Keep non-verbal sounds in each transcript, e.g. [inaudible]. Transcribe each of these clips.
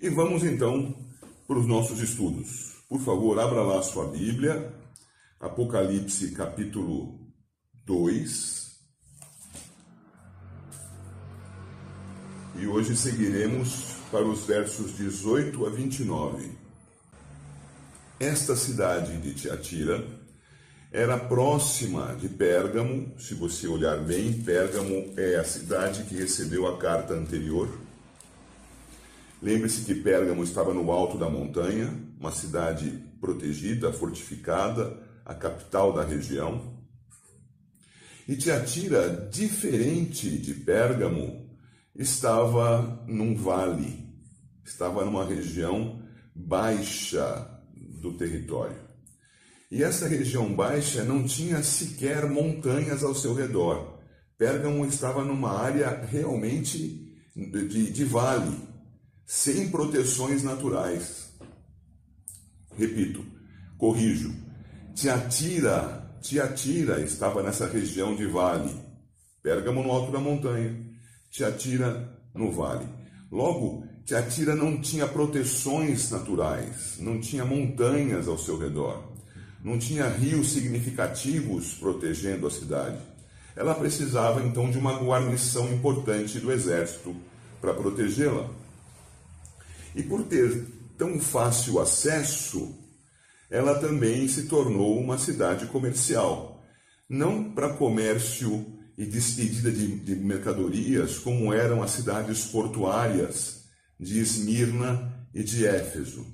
E vamos então para os nossos estudos. Por favor, abra lá a sua Bíblia, Apocalipse capítulo 2. E hoje seguiremos para os versos 18 a 29. Esta cidade de Tiatira era próxima de Pérgamo. Se você olhar bem, Pérgamo é a cidade que recebeu a carta anterior. Lembre-se que Pérgamo estava no alto da montanha, uma cidade protegida, fortificada, a capital da região. E Tiatira, diferente de Pérgamo, estava num vale, estava numa região baixa do território. E essa região baixa não tinha sequer montanhas ao seu redor. Pérgamo estava numa área realmente de, de vale, sem proteções naturais. Repito, corrijo. Tiatira, Tiatira estava nessa região de vale. Pérgamo no alto da montanha, Tiatira no vale. Logo, Tiatira não tinha proteções naturais, não tinha montanhas ao seu redor não tinha rios significativos protegendo a cidade. Ela precisava então de uma guarnição importante do exército para protegê-la. E por ter tão fácil acesso, ela também se tornou uma cidade comercial, não para comércio e despedida de, de mercadorias, como eram as cidades portuárias de Esmirna e de Éfeso,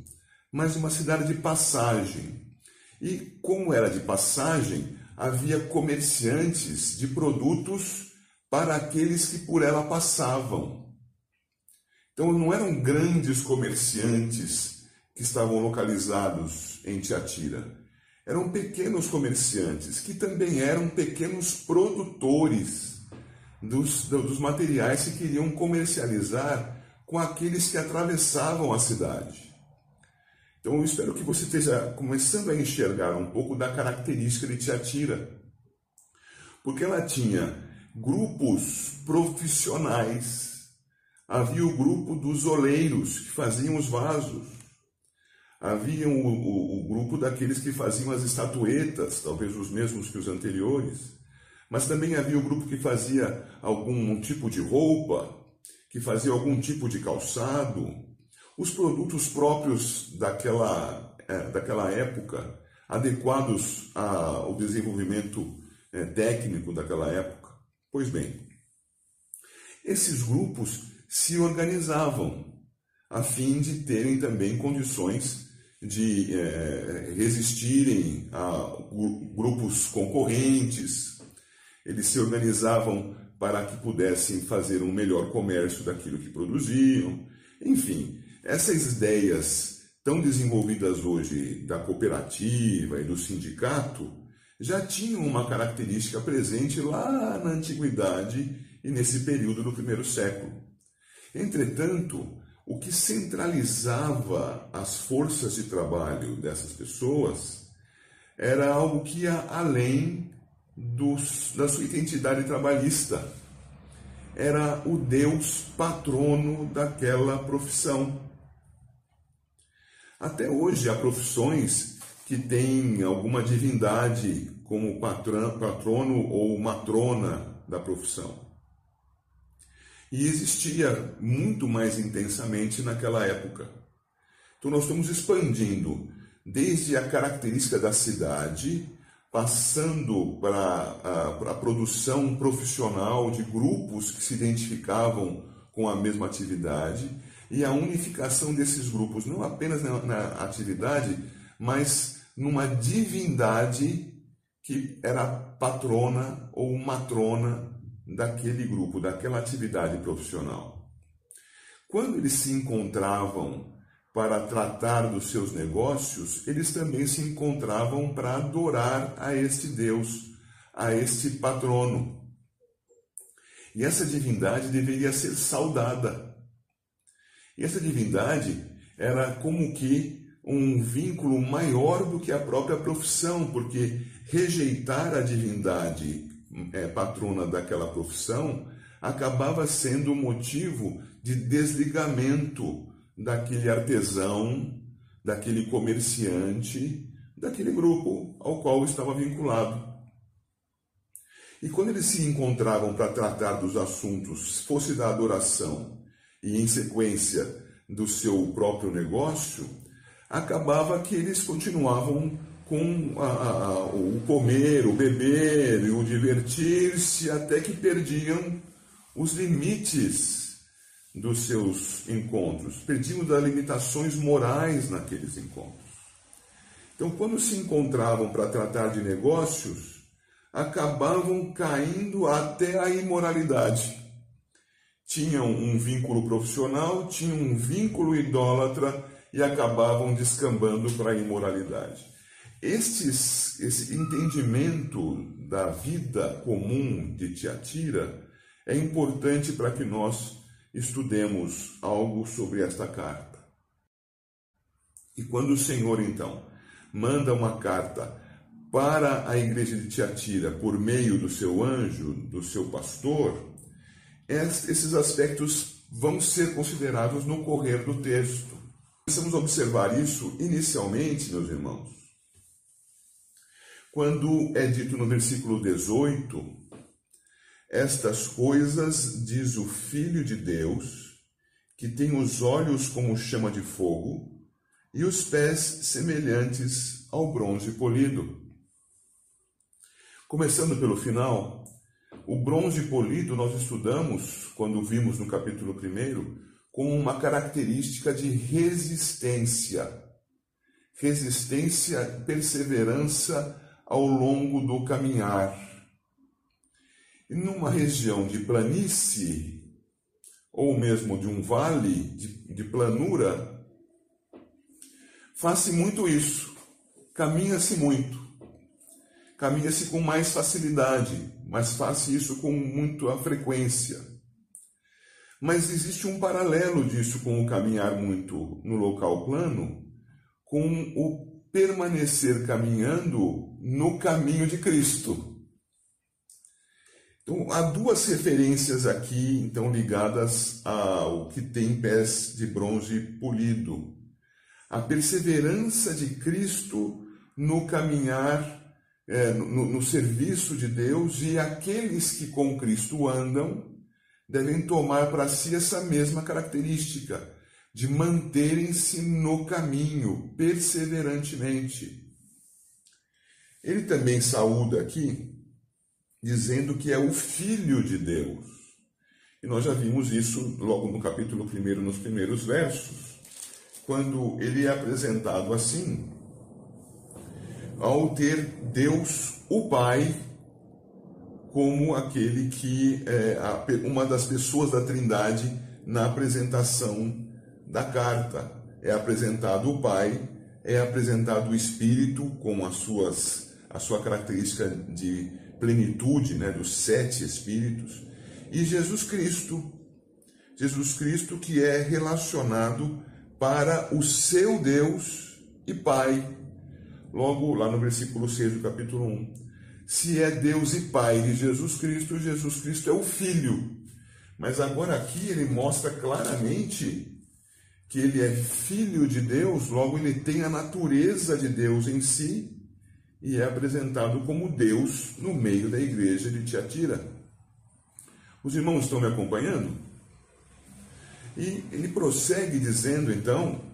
mas uma cidade de passagem, e como era de passagem, havia comerciantes de produtos para aqueles que por ela passavam. Então não eram grandes comerciantes que estavam localizados em Tiatira. Eram pequenos comerciantes que também eram pequenos produtores dos, dos materiais que queriam comercializar com aqueles que atravessavam a cidade. Então, eu espero que você esteja começando a enxergar um pouco da característica de Tiatira. Porque ela tinha grupos profissionais. Havia o grupo dos oleiros, que faziam os vasos. Havia o, o, o grupo daqueles que faziam as estatuetas, talvez os mesmos que os anteriores. Mas também havia o grupo que fazia algum tipo de roupa, que fazia algum tipo de calçado, os produtos próprios daquela, é, daquela época, adequados ao desenvolvimento é, técnico daquela época? Pois bem, esses grupos se organizavam a fim de terem também condições de é, resistirem a grupos concorrentes. Eles se organizavam para que pudessem fazer um melhor comércio daquilo que produziam. Enfim, essas ideias tão desenvolvidas hoje da cooperativa e do sindicato já tinham uma característica presente lá na antiguidade e nesse período do primeiro século. Entretanto, o que centralizava as forças de trabalho dessas pessoas era algo que ia além dos, da sua identidade trabalhista. Era o Deus patrono daquela profissão. Até hoje há profissões que têm alguma divindade como patrono ou matrona da profissão. E existia muito mais intensamente naquela época. Então nós estamos expandindo desde a característica da cidade, passando para a, a produção profissional de grupos que se identificavam com a mesma atividade e a unificação desses grupos, não apenas na, na atividade, mas numa divindade que era patrona ou matrona daquele grupo, daquela atividade profissional. Quando eles se encontravam para tratar dos seus negócios, eles também se encontravam para adorar a este Deus, a este patrono. E essa divindade deveria ser saudada. E essa divindade era como que um vínculo maior do que a própria profissão, porque rejeitar a divindade é, patrona daquela profissão acabava sendo motivo de desligamento daquele artesão, daquele comerciante, daquele grupo ao qual estava vinculado. E quando eles se encontravam para tratar dos assuntos, fosse da adoração e em sequência do seu próprio negócio, acabava que eles continuavam com a, a, o comer, o beber, o divertir-se, até que perdiam os limites dos seus encontros, perdiam das limitações morais naqueles encontros. Então, quando se encontravam para tratar de negócios, acabavam caindo até a imoralidade. Tinham um vínculo profissional, tinham um vínculo idólatra e acabavam descambando para a imoralidade. Estes, esse entendimento da vida comum de Tiatira é importante para que nós estudemos algo sobre esta carta. E quando o Senhor, então, manda uma carta para a igreja de Tiatira por meio do seu anjo, do seu pastor, esses aspectos vão ser considerados no correr do texto. Precisamos observar isso inicialmente, meus irmãos. Quando é dito no versículo 18, estas coisas diz o Filho de Deus, que tem os olhos como chama de fogo e os pés semelhantes ao bronze polido. Começando pelo final, o bronze polido nós estudamos, quando vimos no capítulo 1, como uma característica de resistência. Resistência, perseverança ao longo do caminhar. E numa região de planície, ou mesmo de um vale de, de planura, faz-se muito isso, caminha-se muito caminha-se com mais facilidade, mas faz isso com muita frequência. Mas existe um paralelo disso com o caminhar muito no local plano, com o permanecer caminhando no caminho de Cristo. Então, há duas referências aqui, então, ligadas ao que tem pés de bronze polido. A perseverança de Cristo no caminhar é, no, no serviço de Deus e aqueles que com Cristo andam devem tomar para si essa mesma característica de manterem-se no caminho perseverantemente. Ele também saúda aqui dizendo que é o Filho de Deus. E nós já vimos isso logo no capítulo 1, nos primeiros versos, quando ele é apresentado assim, ao ter Deus, o Pai, como aquele que é uma das pessoas da Trindade na apresentação da carta. É apresentado o Pai, é apresentado o Espírito com as suas a sua característica de plenitude, né, dos sete espíritos, e Jesus Cristo. Jesus Cristo que é relacionado para o seu Deus e Pai, logo lá no versículo 6 do capítulo 1. Se é Deus e Pai de Jesus Cristo, Jesus Cristo é o Filho. Mas agora aqui ele mostra claramente que ele é filho de Deus, logo ele tem a natureza de Deus em si e é apresentado como Deus no meio da igreja de Tiatira. Os irmãos estão me acompanhando? E ele prossegue dizendo então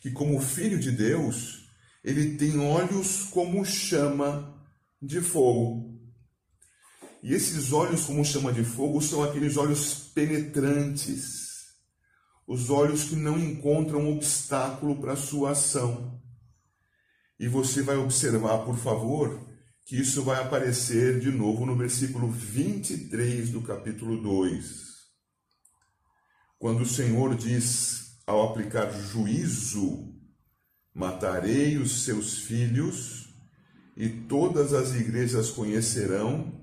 que, como filho de Deus, ele tem olhos como chama de fogo. E esses olhos como chama de fogo são aqueles olhos penetrantes, os olhos que não encontram obstáculo para a sua ação. E você vai observar, por favor, que isso vai aparecer de novo no versículo 23 do capítulo 2. Quando o Senhor diz, ao aplicar juízo Matarei os seus filhos, e todas as igrejas conhecerão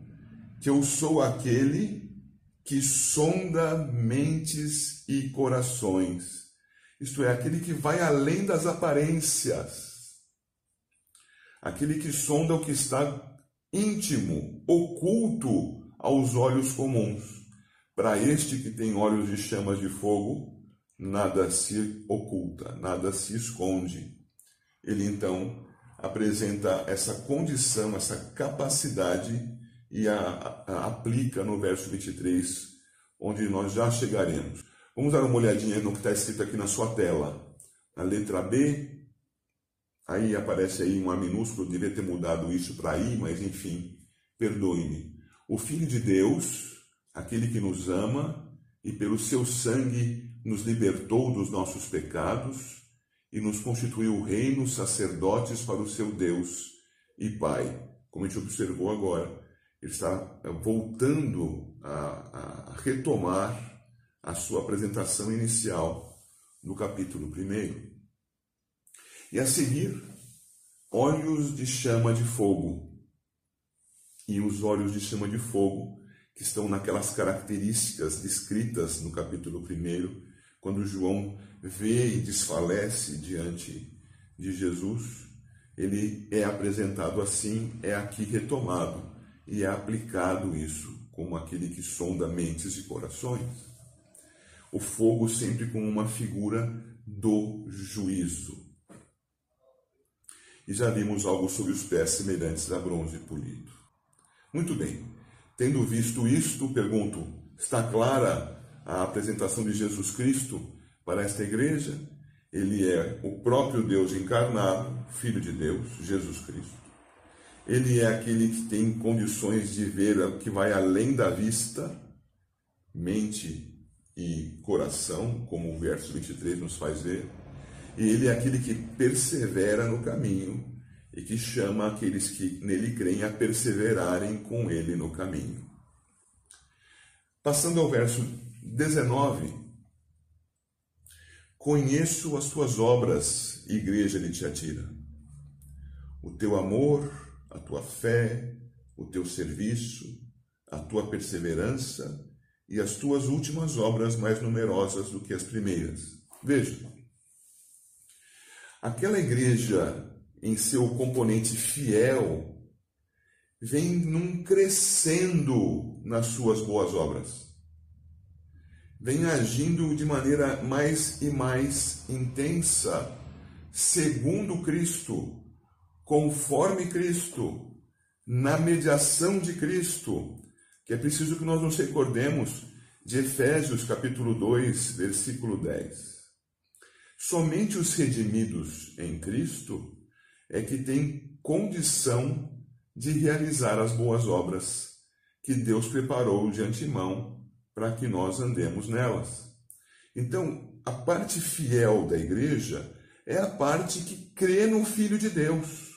que eu sou aquele que sonda mentes e corações. Isto é, aquele que vai além das aparências, aquele que sonda o que está íntimo, oculto aos olhos comuns. Para este que tem olhos de chamas de fogo, nada se oculta, nada se esconde. Ele então apresenta essa condição, essa capacidade e a, a, aplica no verso 23, onde nós já chegaremos. Vamos dar uma olhadinha no que está escrito aqui na sua tela. Na letra B, aí aparece aí um A minúsculo, devia ter mudado isso para I, mas enfim, perdoe-me. O Filho de Deus, aquele que nos ama e pelo seu sangue nos libertou dos nossos pecados e nos constituiu reino, sacerdotes para o seu Deus e Pai. Como a gente observou agora, ele está eh, voltando a, a retomar a sua apresentação inicial no capítulo 1. E a seguir, olhos de chama de fogo. E os olhos de chama de fogo, que estão naquelas características descritas no capítulo 1, quando João vê e desfalece diante de Jesus, ele é apresentado assim, é aqui retomado e é aplicado isso como aquele que sonda mentes e corações. O fogo sempre como uma figura do juízo. E já vimos algo sobre os pés semelhantes a bronze polido. Muito bem, tendo visto isto, pergunto: está clara a apresentação de Jesus Cristo para esta igreja? Ele é o próprio Deus encarnado, Filho de Deus, Jesus Cristo. Ele é aquele que tem condições de ver o que vai além da vista, mente e coração, como o verso 23 nos faz ver. E ele é aquele que persevera no caminho e que chama aqueles que nele creem a perseverarem com ele no caminho. Passando ao verso 19. Conheço as tuas obras, igreja de Tiatira. O teu amor, a tua fé, o teu serviço, a tua perseverança e as tuas últimas obras mais numerosas do que as primeiras. Veja, aquela igreja, em seu componente fiel, vem num crescendo nas suas boas obras. Vem agindo de maneira mais e mais intensa, segundo Cristo, conforme Cristo, na mediação de Cristo, que é preciso que nós nos recordemos de Efésios capítulo 2, versículo 10. Somente os redimidos em Cristo é que têm condição de realizar as boas obras que Deus preparou de antemão para que nós andemos nelas. Então, a parte fiel da igreja é a parte que crê no Filho de Deus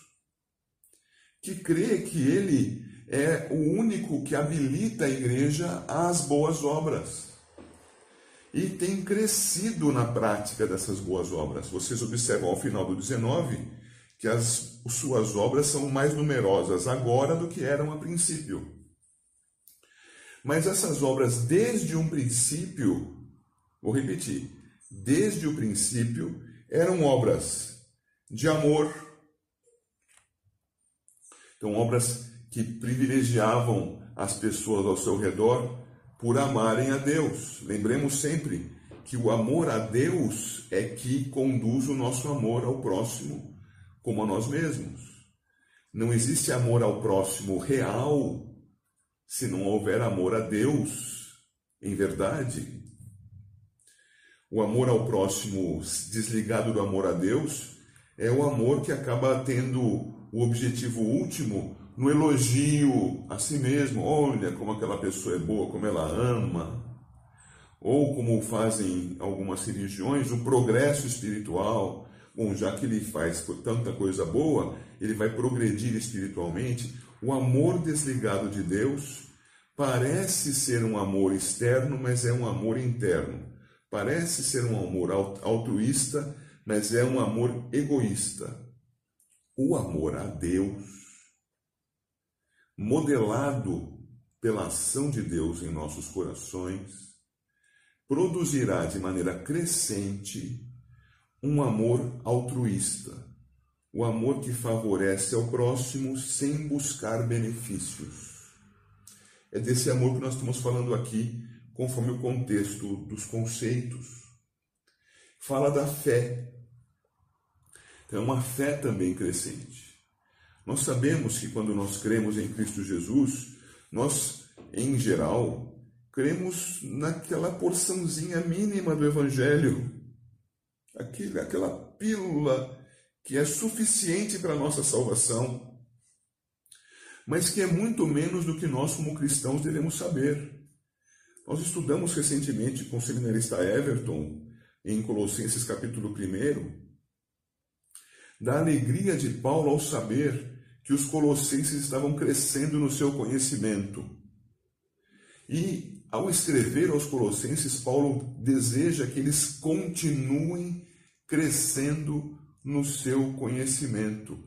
que crê que ele é o único que habilita a igreja às boas obras. E tem crescido na prática dessas boas obras. Vocês observam ao final do 19 que as suas obras são mais numerosas agora do que eram a princípio. Mas essas obras, desde um princípio, vou repetir, desde o princípio, eram obras de amor, então, obras que privilegiavam as pessoas ao seu redor por amarem a Deus. Lembremos sempre que o amor a Deus é que conduz o nosso amor ao próximo como a nós mesmos. Não existe amor ao próximo real se não houver amor a Deus em verdade. O amor ao próximo desligado do amor a Deus é o amor que acaba tendo o objetivo último no elogio a si mesmo. Olha como aquela pessoa é boa, como ela ama. Ou como fazem algumas religiões, o progresso espiritual. Bom, já que ele faz tanta coisa boa, ele vai progredir espiritualmente. O amor desligado de Deus parece ser um amor externo, mas é um amor interno. Parece ser um amor altruísta, mas é um amor egoísta o amor a Deus, modelado pela ação de Deus em nossos corações, produzirá de maneira crescente um amor altruísta, o amor que favorece ao próximo sem buscar benefícios. É desse amor que nós estamos falando aqui, conforme o contexto dos conceitos. fala da fé. Então, é uma fé também crescente. Nós sabemos que quando nós cremos em Cristo Jesus, nós, em geral, cremos naquela porçãozinha mínima do Evangelho, aquele, aquela pílula que é suficiente para a nossa salvação, mas que é muito menos do que nós, como cristãos, devemos saber. Nós estudamos recentemente com o seminarista Everton, em Colossenses capítulo 1, da alegria de Paulo ao saber que os colossenses estavam crescendo no seu conhecimento. E ao escrever aos colossenses, Paulo deseja que eles continuem crescendo no seu conhecimento.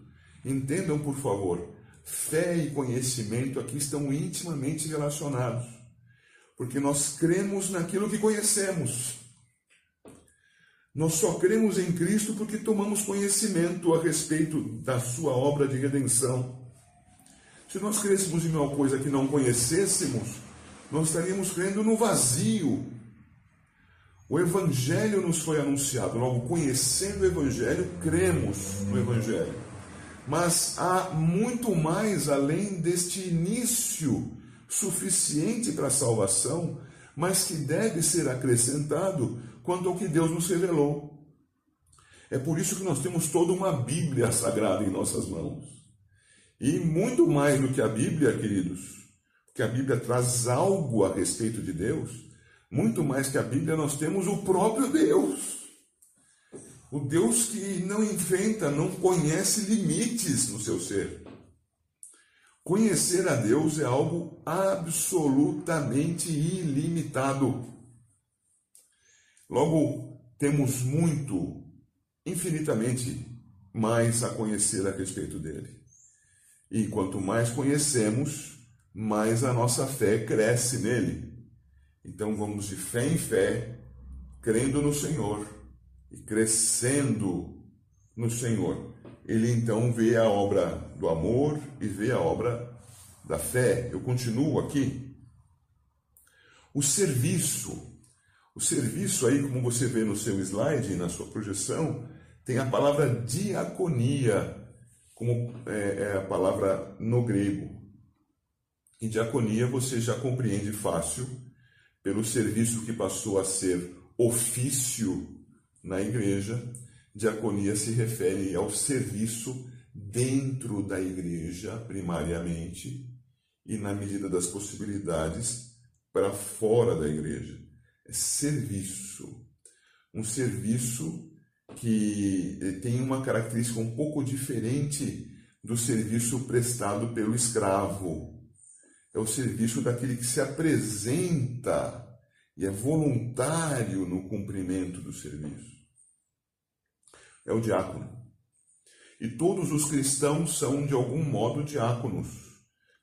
Entendam, por favor, fé e conhecimento aqui estão intimamente relacionados porque nós cremos naquilo que conhecemos. Nós só cremos em Cristo porque tomamos conhecimento a respeito da sua obra de redenção. Se nós crêssemos em uma coisa que não conhecêssemos, nós estaríamos crendo no vazio. O Evangelho nos foi anunciado, logo, conhecendo o Evangelho, cremos no Evangelho. Mas há muito mais além deste início suficiente para a salvação, mas que deve ser acrescentado quanto ao que Deus nos revelou. É por isso que nós temos toda uma Bíblia sagrada em nossas mãos. E muito mais do que a Bíblia, queridos, que a Bíblia traz algo a respeito de Deus, muito mais que a Bíblia, nós temos o próprio Deus. O Deus que não inventa, não conhece limites no seu ser. Conhecer a Deus é algo absolutamente ilimitado. Logo, temos muito, infinitamente mais a conhecer a respeito dele. E quanto mais conhecemos, mais a nossa fé cresce nele. Então vamos de fé em fé, crendo no Senhor e crescendo no Senhor ele então vê a obra do amor e vê a obra da fé. Eu continuo aqui. O serviço. O serviço aí, como você vê no seu slide, na sua projeção, tem a palavra diaconia, como é, é a palavra no grego. E diaconia você já compreende fácil pelo serviço que passou a ser ofício na igreja Diaconia se refere ao serviço dentro da igreja, primariamente, e na medida das possibilidades, para fora da igreja. Serviço. Um serviço que tem uma característica um pouco diferente do serviço prestado pelo escravo. É o serviço daquele que se apresenta e é voluntário no cumprimento do serviço é o diácono. E todos os cristãos são, de algum modo, diáconos,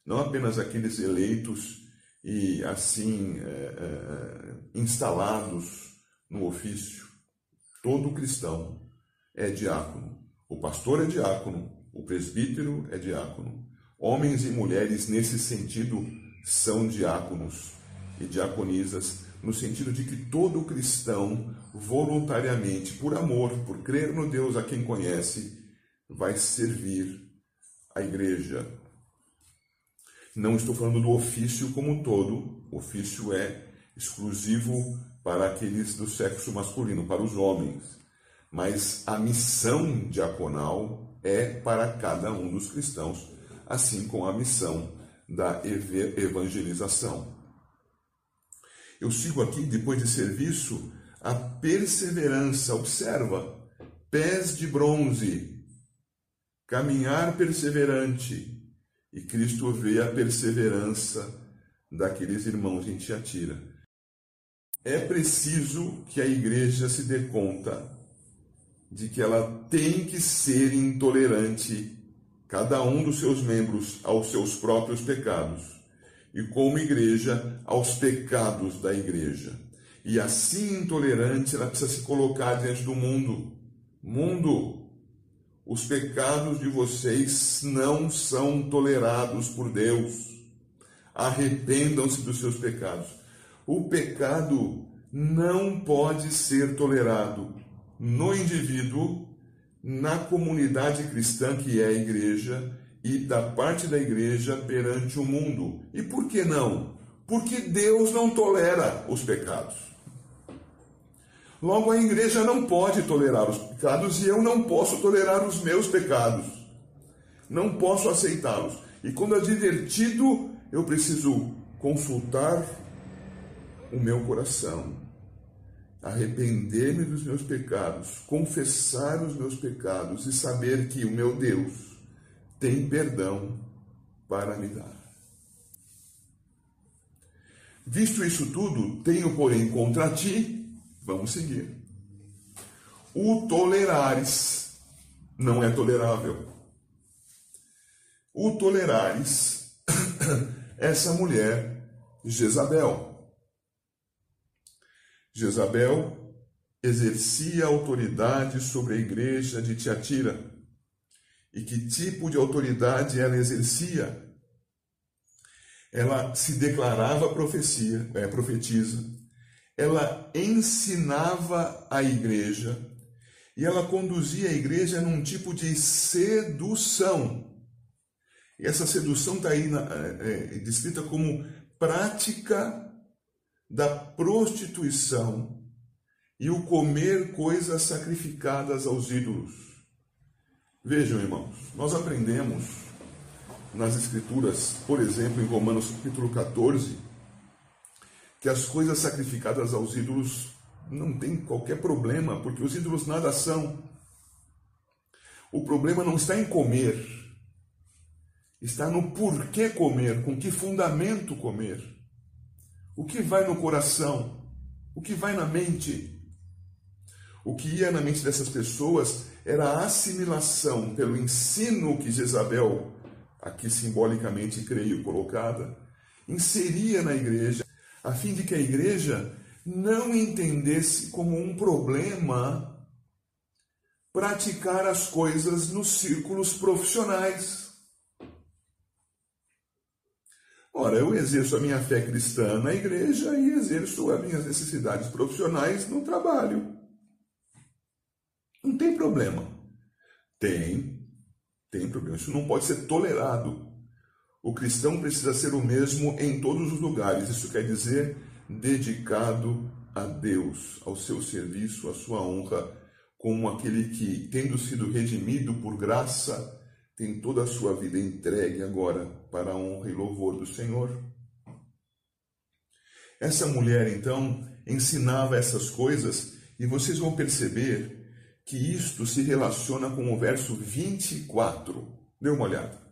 não apenas aqueles eleitos e assim é, é, instalados no ofício. Todo cristão é diácono. O pastor é diácono, o presbítero é diácono. Homens e mulheres, nesse sentido, são diáconos e diaconisas no sentido de que todo cristão, voluntariamente, por amor, por crer no Deus a quem conhece, vai servir a igreja. Não estou falando do ofício como um todo, o ofício é exclusivo para aqueles do sexo masculino, para os homens, mas a missão diaconal é para cada um dos cristãos, assim como a missão da evangelização. Eu sigo aqui, depois de serviço, a perseverança. Observa, pés de bronze, caminhar perseverante. E Cristo vê a perseverança daqueles irmãos em Tiatira. É preciso que a igreja se dê conta de que ela tem que ser intolerante, cada um dos seus membros, aos seus próprios pecados e, como igreja, aos pecados da igreja. E assim intolerante, ela precisa se colocar diante do mundo. Mundo, os pecados de vocês não são tolerados por Deus. Arrependam-se dos seus pecados. O pecado não pode ser tolerado. no indivíduo, na comunidade cristã que é a igreja e da parte da igreja perante o mundo. E por que não? Porque Deus não tolera os pecados. Logo, a igreja não pode tolerar os pecados e eu não posso tolerar os meus pecados. Não posso aceitá-los. E quando advertido, eu preciso consultar o meu coração, arrepender-me dos meus pecados, confessar os meus pecados e saber que o meu Deus tem perdão para me dar. Visto isso tudo, tenho, porém, contra ti, vamos seguir. O tolerares não é tolerável. O tolerares [coughs] essa mulher, Jezabel. Jezabel exercia autoridade sobre a igreja de Tiatira. E que tipo de autoridade ela exercia? Ela se declarava profecia, é, profetisa, ela ensinava a igreja e ela conduzia a igreja num tipo de sedução. E essa sedução está aí na, é, é, descrita como prática da prostituição e o comer coisas sacrificadas aos ídolos. Vejam, irmãos, nós aprendemos nas Escrituras, por exemplo, em Romanos capítulo 14, que as coisas sacrificadas aos ídolos não tem qualquer problema, porque os ídolos nada são. O problema não está em comer, está no porquê comer, com que fundamento comer. O que vai no coração? O que vai na mente? O que ia na mente dessas pessoas era a assimilação pelo ensino que Jezabel, aqui simbolicamente creio colocada, inseria na igreja, a fim de que a igreja não entendesse como um problema praticar as coisas nos círculos profissionais. Ora, eu exerço a minha fé cristã na igreja e exerço as minhas necessidades profissionais no trabalho. Não tem problema. Tem, tem problema. Isso não pode ser tolerado. O cristão precisa ser o mesmo em todos os lugares. Isso quer dizer dedicado a Deus, ao seu serviço, à sua honra, como aquele que, tendo sido redimido por graça, tem toda a sua vida entregue agora para a honra e louvor do Senhor. Essa mulher, então, ensinava essas coisas e vocês vão perceber que isto se relaciona com o verso 24. Dê uma olhada.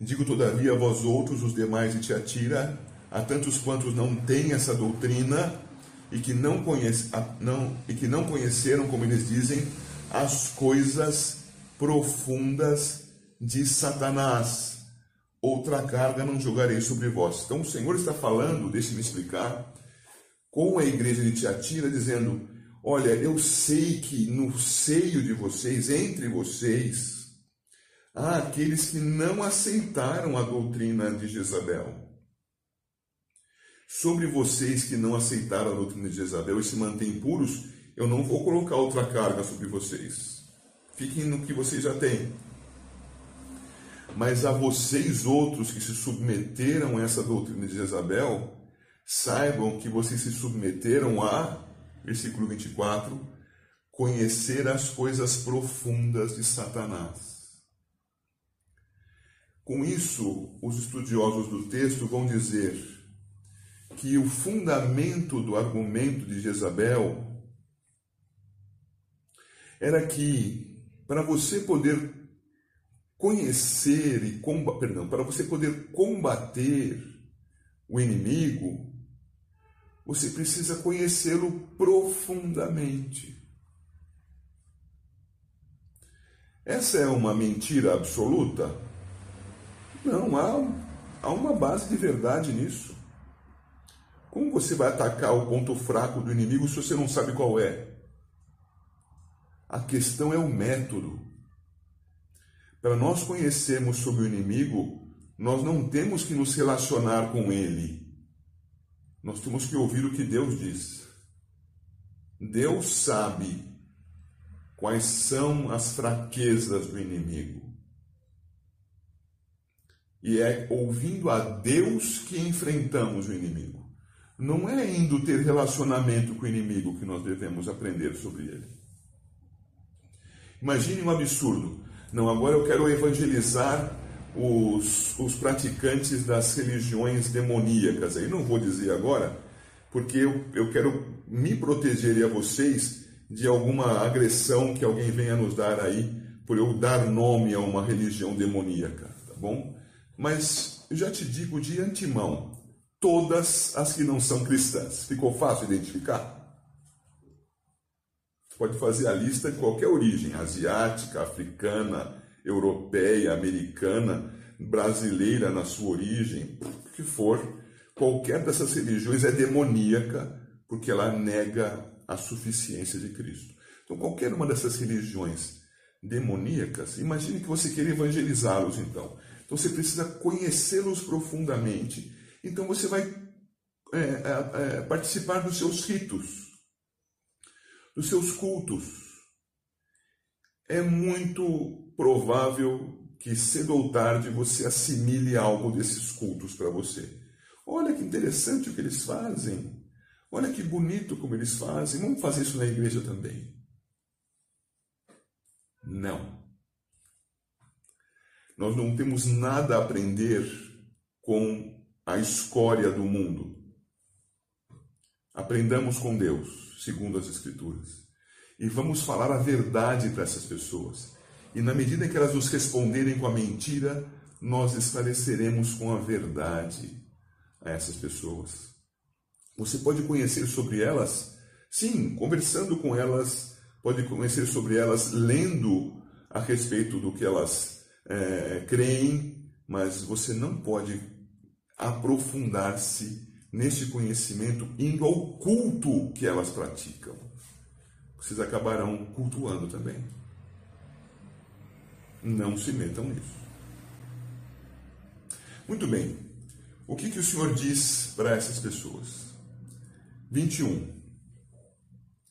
Digo, todavia, a vós outros, os demais de Tiatira, a tantos quantos não têm essa doutrina e que não, conhece, não, e que não conheceram, como eles dizem, as coisas profundas de Satanás. Outra carga não jogarei sobre vós. Então o Senhor está falando, deixe-me explicar, com a igreja de Tiatira, dizendo: Olha, eu sei que no seio de vocês, entre vocês, há aqueles que não aceitaram a doutrina de Jezabel. Sobre vocês que não aceitaram a doutrina de Jezabel e se mantêm puros, eu não vou colocar outra carga sobre vocês. Fiquem no que vocês já têm. Mas a vocês outros que se submeteram a essa doutrina de Jezabel, saibam que vocês se submeteram a, versículo 24, conhecer as coisas profundas de Satanás. Com isso, os estudiosos do texto vão dizer que o fundamento do argumento de Jezabel era que para você poder conhecer e perdão, para você poder combater o inimigo, você precisa conhecê-lo profundamente. Essa é uma mentira absoluta? Não, há, há uma base de verdade nisso. Como você vai atacar o ponto fraco do inimigo se você não sabe qual é? A questão é o método. Para nós conhecermos sobre o inimigo, nós não temos que nos relacionar com ele. Nós temos que ouvir o que Deus diz. Deus sabe quais são as fraquezas do inimigo. E é ouvindo a Deus que enfrentamos o inimigo. Não é indo ter relacionamento com o inimigo que nós devemos aprender sobre ele. Imagine um absurdo. Não, agora eu quero evangelizar os, os praticantes das religiões demoníacas. Aí não vou dizer agora, porque eu, eu quero me proteger e a vocês de alguma agressão que alguém venha nos dar aí por eu dar nome a uma religião demoníaca, tá bom? Mas já te digo de antemão, todas as que não são cristãs. Ficou fácil identificar? Pode fazer a lista de qualquer origem, asiática, africana, europeia, americana, brasileira na sua origem, o que for, qualquer dessas religiões é demoníaca, porque ela nega a suficiência de Cristo. Então, qualquer uma dessas religiões demoníacas, imagine que você queira evangelizá-los, então. Então, você precisa conhecê-los profundamente. Então, você vai é, é, é participar dos seus ritos, dos seus cultos. É muito provável que cedo ou tarde você assimile algo desses cultos para você. Olha que interessante o que eles fazem. Olha que bonito como eles fazem. Vamos fazer isso na igreja também. Não. Nós não temos nada a aprender com a escória do mundo. Aprendamos com Deus, segundo as Escrituras. E vamos falar a verdade para essas pessoas. E na medida que elas nos responderem com a mentira, nós esclareceremos com a verdade a essas pessoas. Você pode conhecer sobre elas, sim, conversando com elas, pode conhecer sobre elas lendo a respeito do que elas é, creem, mas você não pode aprofundar-se neste conhecimento indo ao culto que elas praticam. Vocês acabarão cultuando também. Não se metam nisso. Muito bem. O que, que o Senhor diz para essas pessoas? 21.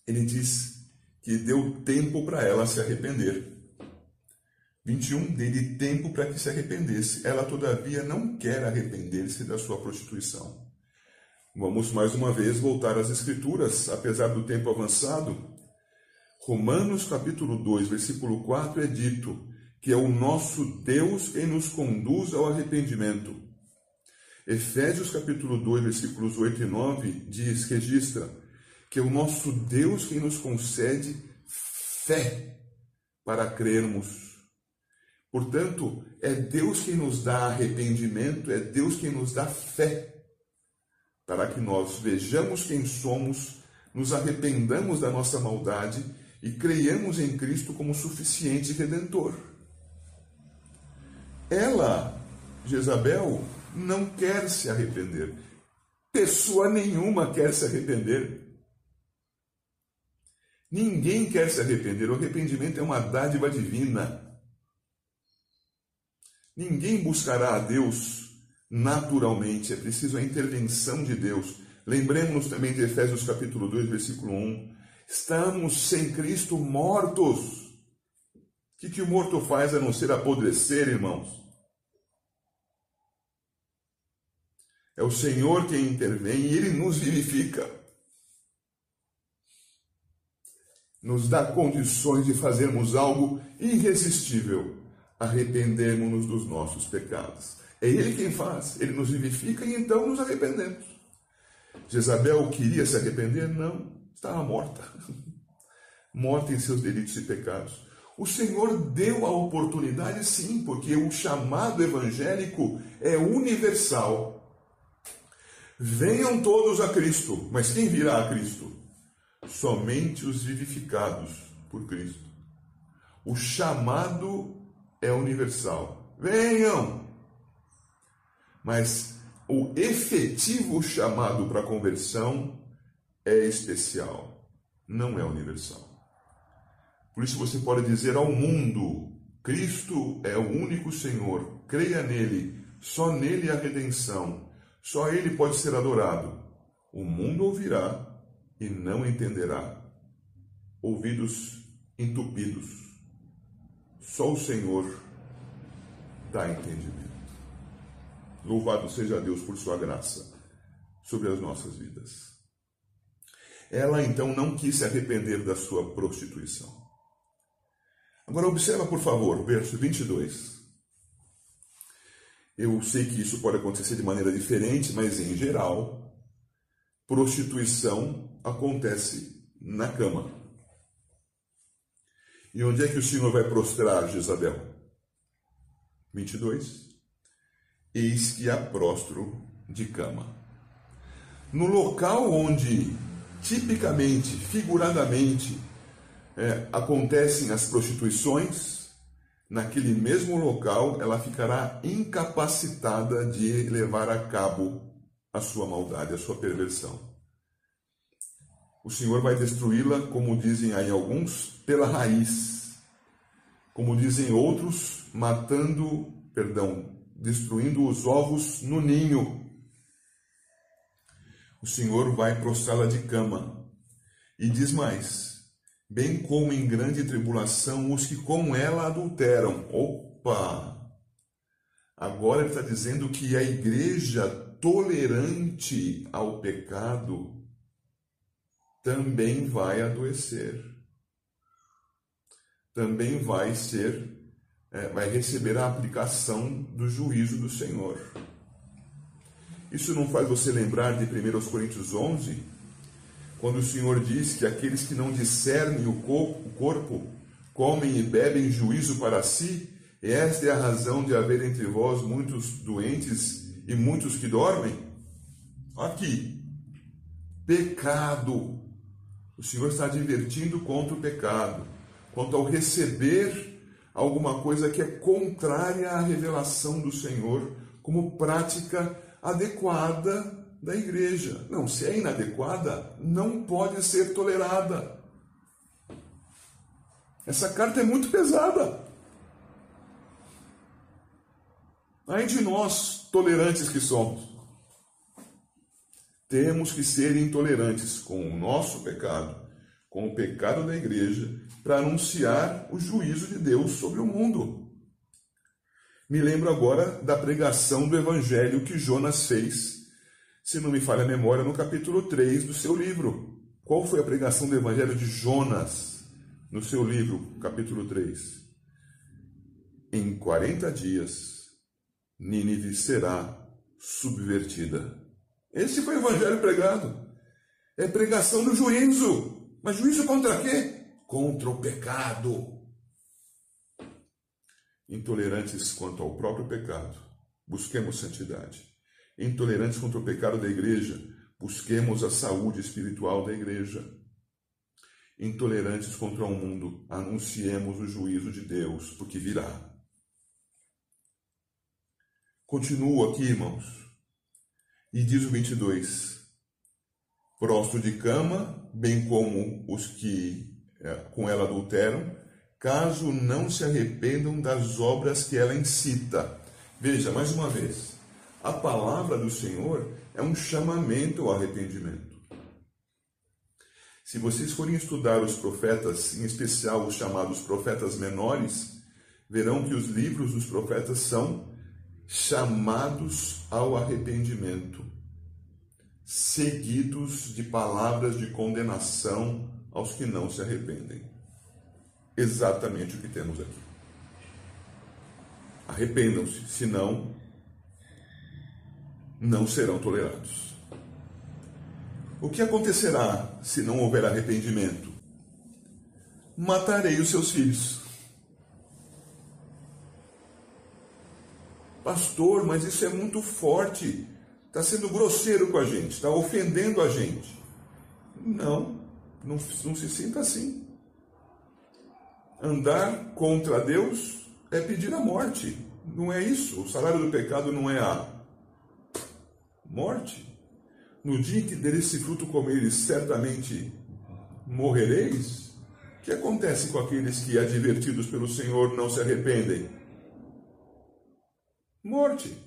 Ele diz que deu tempo para ela se arrepender. 21. Dele tempo para que se arrependesse. Ela, todavia, não quer arrepender-se da sua prostituição. Vamos mais uma vez voltar às Escrituras, apesar do tempo avançado. Romanos capítulo 2, versículo 4 é dito que é o nosso Deus quem nos conduz ao arrependimento. Efésios capítulo 2, versículos 8 e 9 diz, registra, que é o nosso Deus quem nos concede fé para crermos. Portanto, é Deus quem nos dá arrependimento, é Deus quem nos dá fé, para que nós vejamos quem somos, nos arrependamos da nossa maldade e creiamos em Cristo como suficiente redentor. Ela, Jezabel, não quer se arrepender. Pessoa nenhuma quer se arrepender. Ninguém quer se arrepender. O arrependimento é uma dádiva divina. Ninguém buscará a Deus naturalmente, é preciso a intervenção de Deus. Lembremos também de Efésios capítulo 2, versículo 1. Estamos sem Cristo mortos. O que, que o morto faz a não ser apodrecer, irmãos? É o Senhor quem intervém e ele nos vivifica. Nos dá condições de fazermos algo irresistível, arrependermos-nos dos nossos pecados. É Ele quem faz, Ele nos vivifica e então nos arrependemos. Jezabel queria se arrepender? Não, estava morta. [laughs] morta em seus delitos e pecados. O Senhor deu a oportunidade, sim, porque o chamado evangélico é universal. Venham todos a Cristo, mas quem virá a Cristo? Somente os vivificados por Cristo. O chamado é universal. Venham! Mas o efetivo chamado para conversão é especial, não é universal. Por isso você pode dizer ao mundo: Cristo é o único Senhor, creia nele, só nele a redenção só ele pode ser adorado. O mundo ouvirá e não entenderá. ouvidos entupidos. Só o Senhor dá entendimento. Louvado seja Deus por sua graça sobre as nossas vidas. Ela então não quis se arrepender da sua prostituição. Agora observa, por favor, verso 22. Eu sei que isso pode acontecer de maneira diferente, mas em geral, prostituição acontece na cama. E onde é que o Senhor vai prostrar Jezabel? 22. Eis que a prostro de cama. No local onde tipicamente, figuradamente, é, acontecem as prostituições, naquele mesmo local ela ficará incapacitada de levar a cabo a sua maldade, a sua perversão. O Senhor vai destruí-la, como dizem aí alguns, pela raiz. Como dizem outros, matando, perdão, destruindo os ovos no ninho. O Senhor vai prostrá-la de cama. E diz mais: bem como em grande tribulação os que com ela adulteram. Opa! Agora ele está dizendo que a igreja tolerante ao pecado também vai adoecer. Também vai ser, é, vai receber a aplicação do juízo do Senhor. Isso não faz você lembrar de 1 Coríntios 11, quando o Senhor diz que aqueles que não discernem o corpo comem e bebem juízo para si, e esta é a razão de haver entre vós muitos doentes e muitos que dormem? Aqui, pecado. O Senhor está advertindo contra o pecado, quanto ao receber alguma coisa que é contrária à revelação do Senhor como prática adequada da igreja. Não, se é inadequada, não pode ser tolerada. Essa carta é muito pesada. Ai de nós, tolerantes que somos. Temos que ser intolerantes com o nosso pecado, com o pecado da igreja, para anunciar o juízo de Deus sobre o mundo. Me lembro agora da pregação do evangelho que Jonas fez, se não me falha a memória, no capítulo 3 do seu livro. Qual foi a pregação do evangelho de Jonas no seu livro, capítulo 3? Em 40 dias, Nínive será subvertida. Esse foi o evangelho pregado. É pregação do juízo. Mas juízo contra quê? Contra o pecado intolerantes quanto ao próprio pecado, busquemos santidade. Intolerantes contra o pecado da igreja, busquemos a saúde espiritual da igreja. Intolerantes contra o mundo, anunciemos o juízo de Deus, porque virá. Continuo aqui, irmãos, e diz o 22: Prostro de cama, bem como os que é, com ela adulteram, caso não se arrependam das obras que ela incita. Veja, mais uma vez, a palavra do Senhor é um chamamento ao arrependimento. Se vocês forem estudar os profetas, em especial os chamados profetas menores, verão que os livros dos profetas são chamados ao arrependimento, seguidos de palavras de condenação aos que não se arrependem exatamente o que temos aqui. Arrependam-se, senão não serão tolerados. O que acontecerá se não houver arrependimento? Matarei os seus filhos. Pastor, mas isso é muito forte. Está sendo grosseiro com a gente, está ofendendo a gente. Não, não, não se sinta assim. Andar contra Deus é pedir a morte. Não é isso. O salário do pecado não é a morte. No dia que desse fruto comeres, certamente morrereis. O que acontece com aqueles que, advertidos pelo Senhor, não se arrependem? Morte.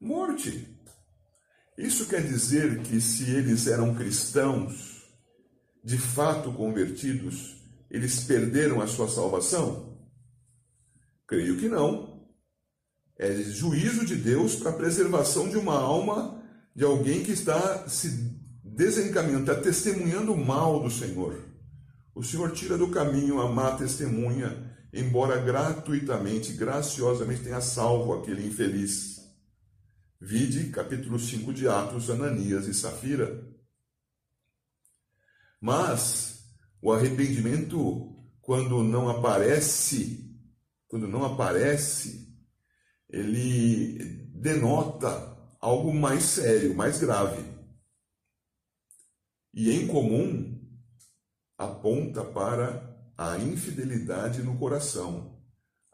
Morte. Isso quer dizer que se eles eram cristãos, de fato convertidos, eles perderam a sua salvação? Creio que não. É juízo de Deus para a preservação de uma alma de alguém que está se desencaminhando, está testemunhando o mal do Senhor. O Senhor tira do caminho a má testemunha, embora gratuitamente, graciosamente tenha salvo aquele infeliz. Vide capítulo 5 de Atos, Ananias e Safira. Mas o arrependimento, quando não aparece, quando não aparece, ele denota algo mais sério, mais grave. E em comum aponta para a infidelidade no coração,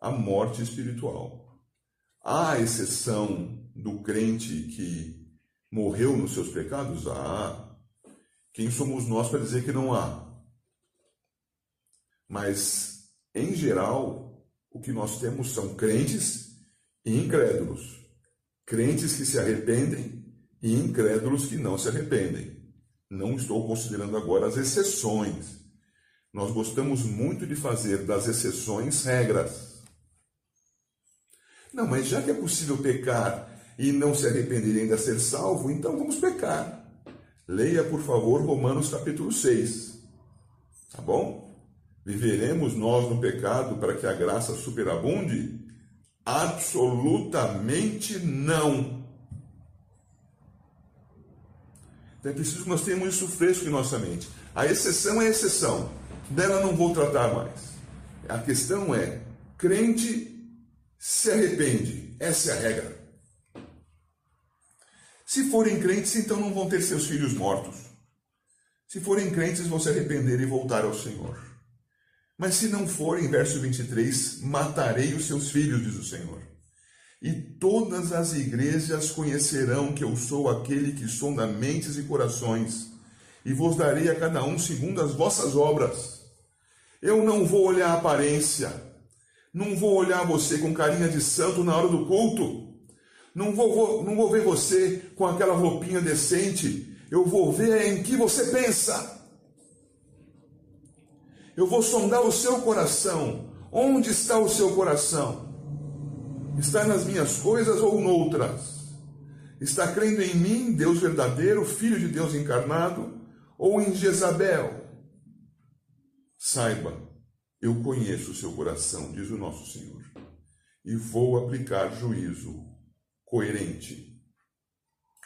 a morte espiritual. Há exceção do crente que morreu nos seus pecados? Há. Quem somos nós para dizer que não há? Mas, em geral, o que nós temos são crentes e incrédulos. Crentes que se arrependem e incrédulos que não se arrependem. Não estou considerando agora as exceções. Nós gostamos muito de fazer das exceções regras. Não, mas já que é possível pecar e não se arrepender ainda ser salvo, então vamos pecar. Leia, por favor, Romanos capítulo 6. Tá bom? Viveremos nós no pecado para que a graça superabunde? Absolutamente não. Então é preciso que nós tenhamos isso fresco em nossa mente. A exceção é exceção. Dela não vou tratar mais. A questão é: crente se arrepende. Essa é a regra. Se forem crentes, então não vão ter seus filhos mortos. Se forem crentes, vão se arrepender e voltar ao Senhor. Mas se não forem, verso 23, matarei os seus filhos, diz o Senhor. E todas as igrejas conhecerão que eu sou aquele que sonda mentes e corações, e vos darei a cada um segundo as vossas obras. Eu não vou olhar a aparência, não vou olhar você com carinha de santo na hora do culto, não vou, vou, não vou ver você com aquela roupinha decente, eu vou ver em que você pensa. Eu vou sondar o seu coração. Onde está o seu coração? Está nas minhas coisas ou noutras? Está crendo em mim, Deus verdadeiro, Filho de Deus encarnado, ou em Jezabel? Saiba, eu conheço o seu coração, diz o nosso Senhor, e vou aplicar juízo coerente.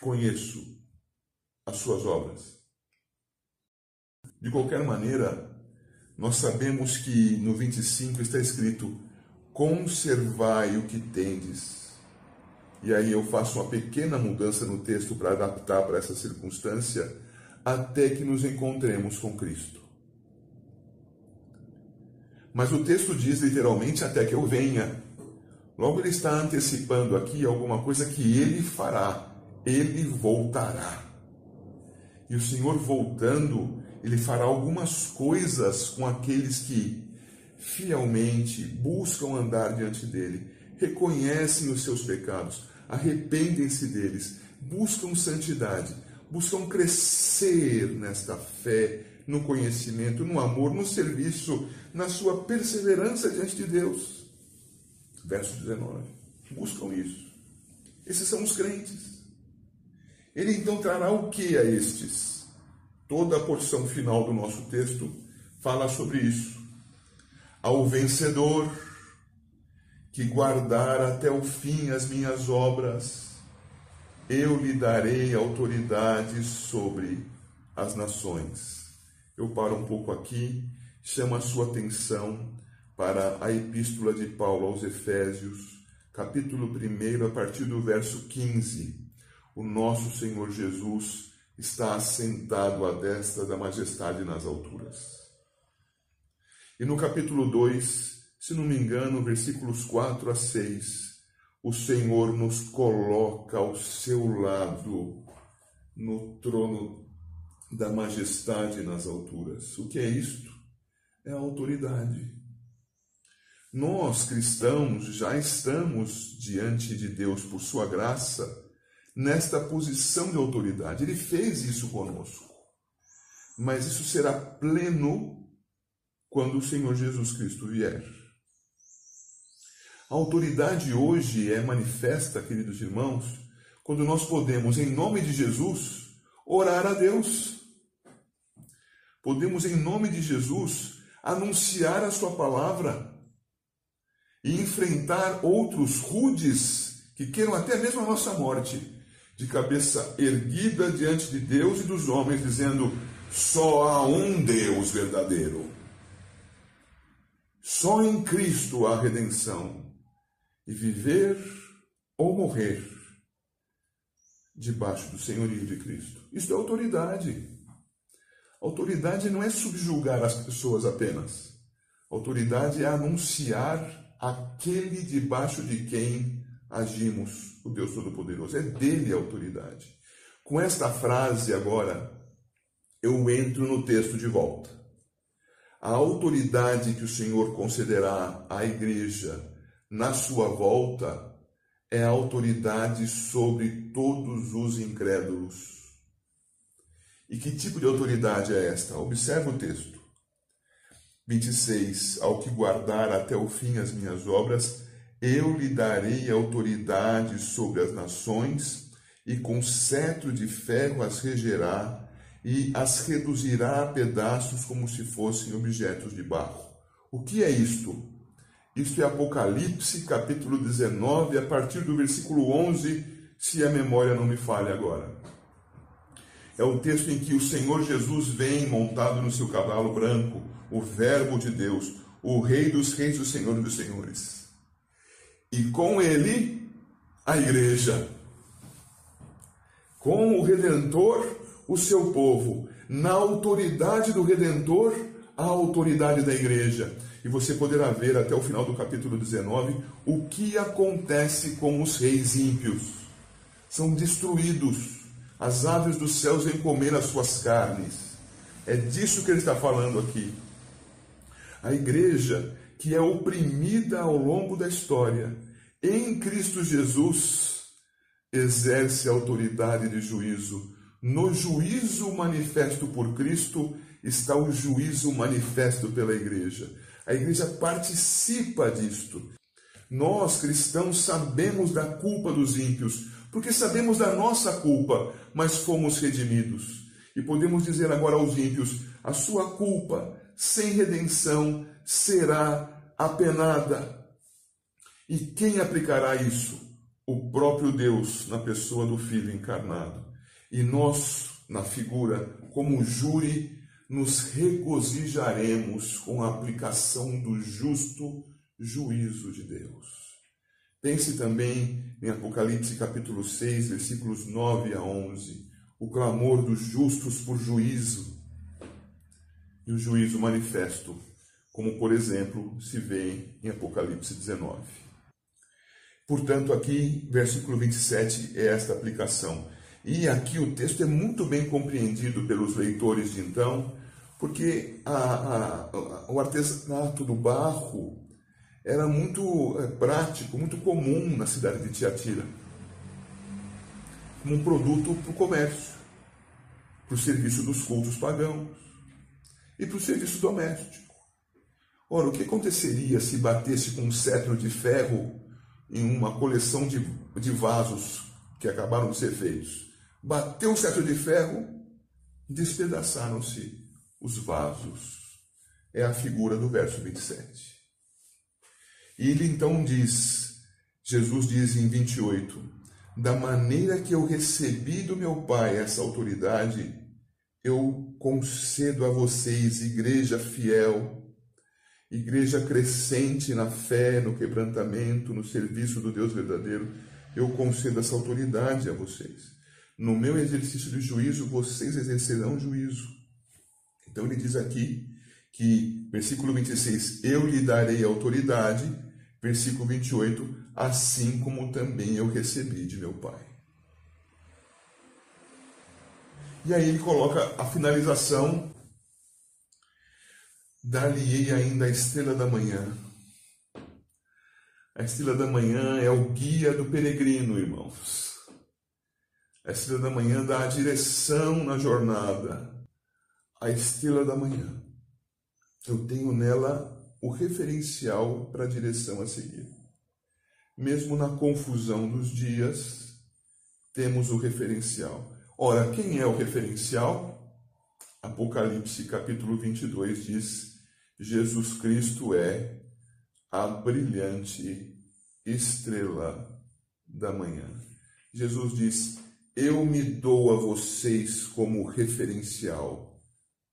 Conheço as suas obras. De qualquer maneira, nós sabemos que no 25 está escrito: conservai o que tendes. E aí eu faço uma pequena mudança no texto para adaptar para essa circunstância, até que nos encontremos com Cristo. Mas o texto diz literalmente até que eu venha. Logo ele está antecipando aqui alguma coisa que ele fará. Ele voltará. E o Senhor voltando, ele fará algumas coisas com aqueles que fielmente buscam andar diante dele, reconhecem os seus pecados, arrependem-se deles, buscam santidade, buscam crescer nesta fé, no conhecimento, no amor, no serviço, na sua perseverança diante de Deus. Verso 19. Buscam isso. Esses são os crentes. Ele então trará o que a estes? Toda a porção final do nosso texto fala sobre isso. Ao vencedor que guardar até o fim as minhas obras, eu lhe darei autoridade sobre as nações. Eu paro um pouco aqui, chamo a sua atenção para a epístola de Paulo aos Efésios, capítulo 1, a partir do verso 15. O nosso Senhor Jesus está assentado à destra da majestade nas alturas. E no capítulo 2, se não me engano, versículos 4 a 6, o Senhor nos coloca ao seu lado no trono da majestade nas alturas. O que é isto? É a autoridade. Nós, cristãos, já estamos diante de Deus por sua graça nesta posição de autoridade. Ele fez isso conosco. mas isso será pleno quando o Senhor Jesus Cristo vier. A autoridade hoje é manifesta, queridos irmãos, quando nós podemos, em nome de Jesus, orar a Deus. Podemos, em nome de Jesus, anunciar a Sua palavra e enfrentar outros rudes que queiram até mesmo a nossa morte, de cabeça erguida diante de Deus e dos homens, dizendo: só há um Deus verdadeiro. Só em Cristo há redenção. E viver ou morrer debaixo do senhorio de Cristo. Isso é autoridade. Autoridade não é subjugar as pessoas apenas. Autoridade é anunciar aquele debaixo de quem agimos, o Deus Todo-Poderoso. É dele a autoridade. Com esta frase agora, eu entro no texto de volta. A autoridade que o Senhor concederá à igreja na sua volta é autoridade sobre todos os incrédulos. E que tipo de autoridade é esta? Observe o texto. 26. Ao que guardar até o fim as minhas obras, eu lhe darei autoridade sobre as nações, e com cetro de ferro as regerá, e as reduzirá a pedaços como se fossem objetos de barro. O que é isto? Isto é Apocalipse, capítulo 19, a partir do versículo 11, se a memória não me falha agora. É o texto em que o Senhor Jesus vem montado no seu cavalo branco, o Verbo de Deus, o Rei dos Reis, o Senhor dos Senhores. E com ele, a igreja. Com o Redentor, o seu povo. Na autoridade do Redentor, a autoridade da igreja. E você poderá ver até o final do capítulo 19 o que acontece com os reis ímpios. São destruídos. As aves dos céus vêm comer as suas carnes. É disso que ele está falando aqui. A igreja que é oprimida ao longo da história, em Cristo Jesus, exerce autoridade de juízo. No juízo manifesto por Cristo está o juízo manifesto pela igreja. A igreja participa disto. Nós, cristãos, sabemos da culpa dos ímpios, porque sabemos da nossa culpa, mas fomos redimidos. E podemos dizer agora aos ímpios: a sua culpa, sem redenção, será apenada. E quem aplicará isso? O próprio Deus, na pessoa do Filho encarnado. E nós, na figura, como júri, nos regozijaremos com a aplicação do justo juízo de Deus. Pense também em Apocalipse capítulo 6, versículos 9 a 11, o clamor dos justos por juízo e o juízo manifesto, como por exemplo se vê em Apocalipse 19. Portanto, aqui, versículo 27 é esta aplicação. E aqui o texto é muito bem compreendido pelos leitores de então, porque a, a, o artesanato do barro era muito é, prático, muito comum na cidade de Tiatira, como um produto para o comércio, para o serviço dos cultos pagãos e para o serviço doméstico. Ora, o que aconteceria se batesse com um cetro de ferro em uma coleção de, de vasos que acabaram de ser feitos? Bateu um cetro de ferro, despedaçaram-se os vasos. É a figura do verso 27. E ele então diz, Jesus diz em 28, da maneira que eu recebi do meu Pai essa autoridade, eu concedo a vocês, igreja fiel, igreja crescente na fé, no quebrantamento, no serviço do Deus verdadeiro, eu concedo essa autoridade a vocês. No meu exercício de juízo, vocês exercerão juízo. Então ele diz aqui que, versículo 26, eu lhe darei autoridade, versículo 28, assim como também eu recebi de meu Pai. E aí ele coloca a finalização, dar-lhe-ei ainda a estrela da manhã. A estrela da manhã é o guia do peregrino, irmãos. A estrela da manhã dá a direção na jornada. a estrela da manhã. Eu tenho nela o referencial para a direção a seguir. Mesmo na confusão dos dias, temos o referencial. Ora, quem é o referencial? Apocalipse capítulo 22 diz: Jesus Cristo é a brilhante estrela da manhã. Jesus diz: Eu me dou a vocês como referencial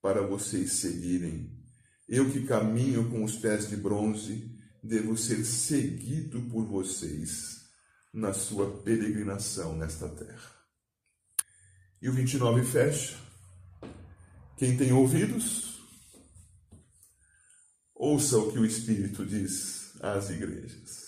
para vocês seguirem. Eu que caminho com os pés de bronze, devo ser seguido por vocês na sua peregrinação nesta terra. E o 29 fecha. Quem tem ouvidos, ouça o que o Espírito diz às igrejas.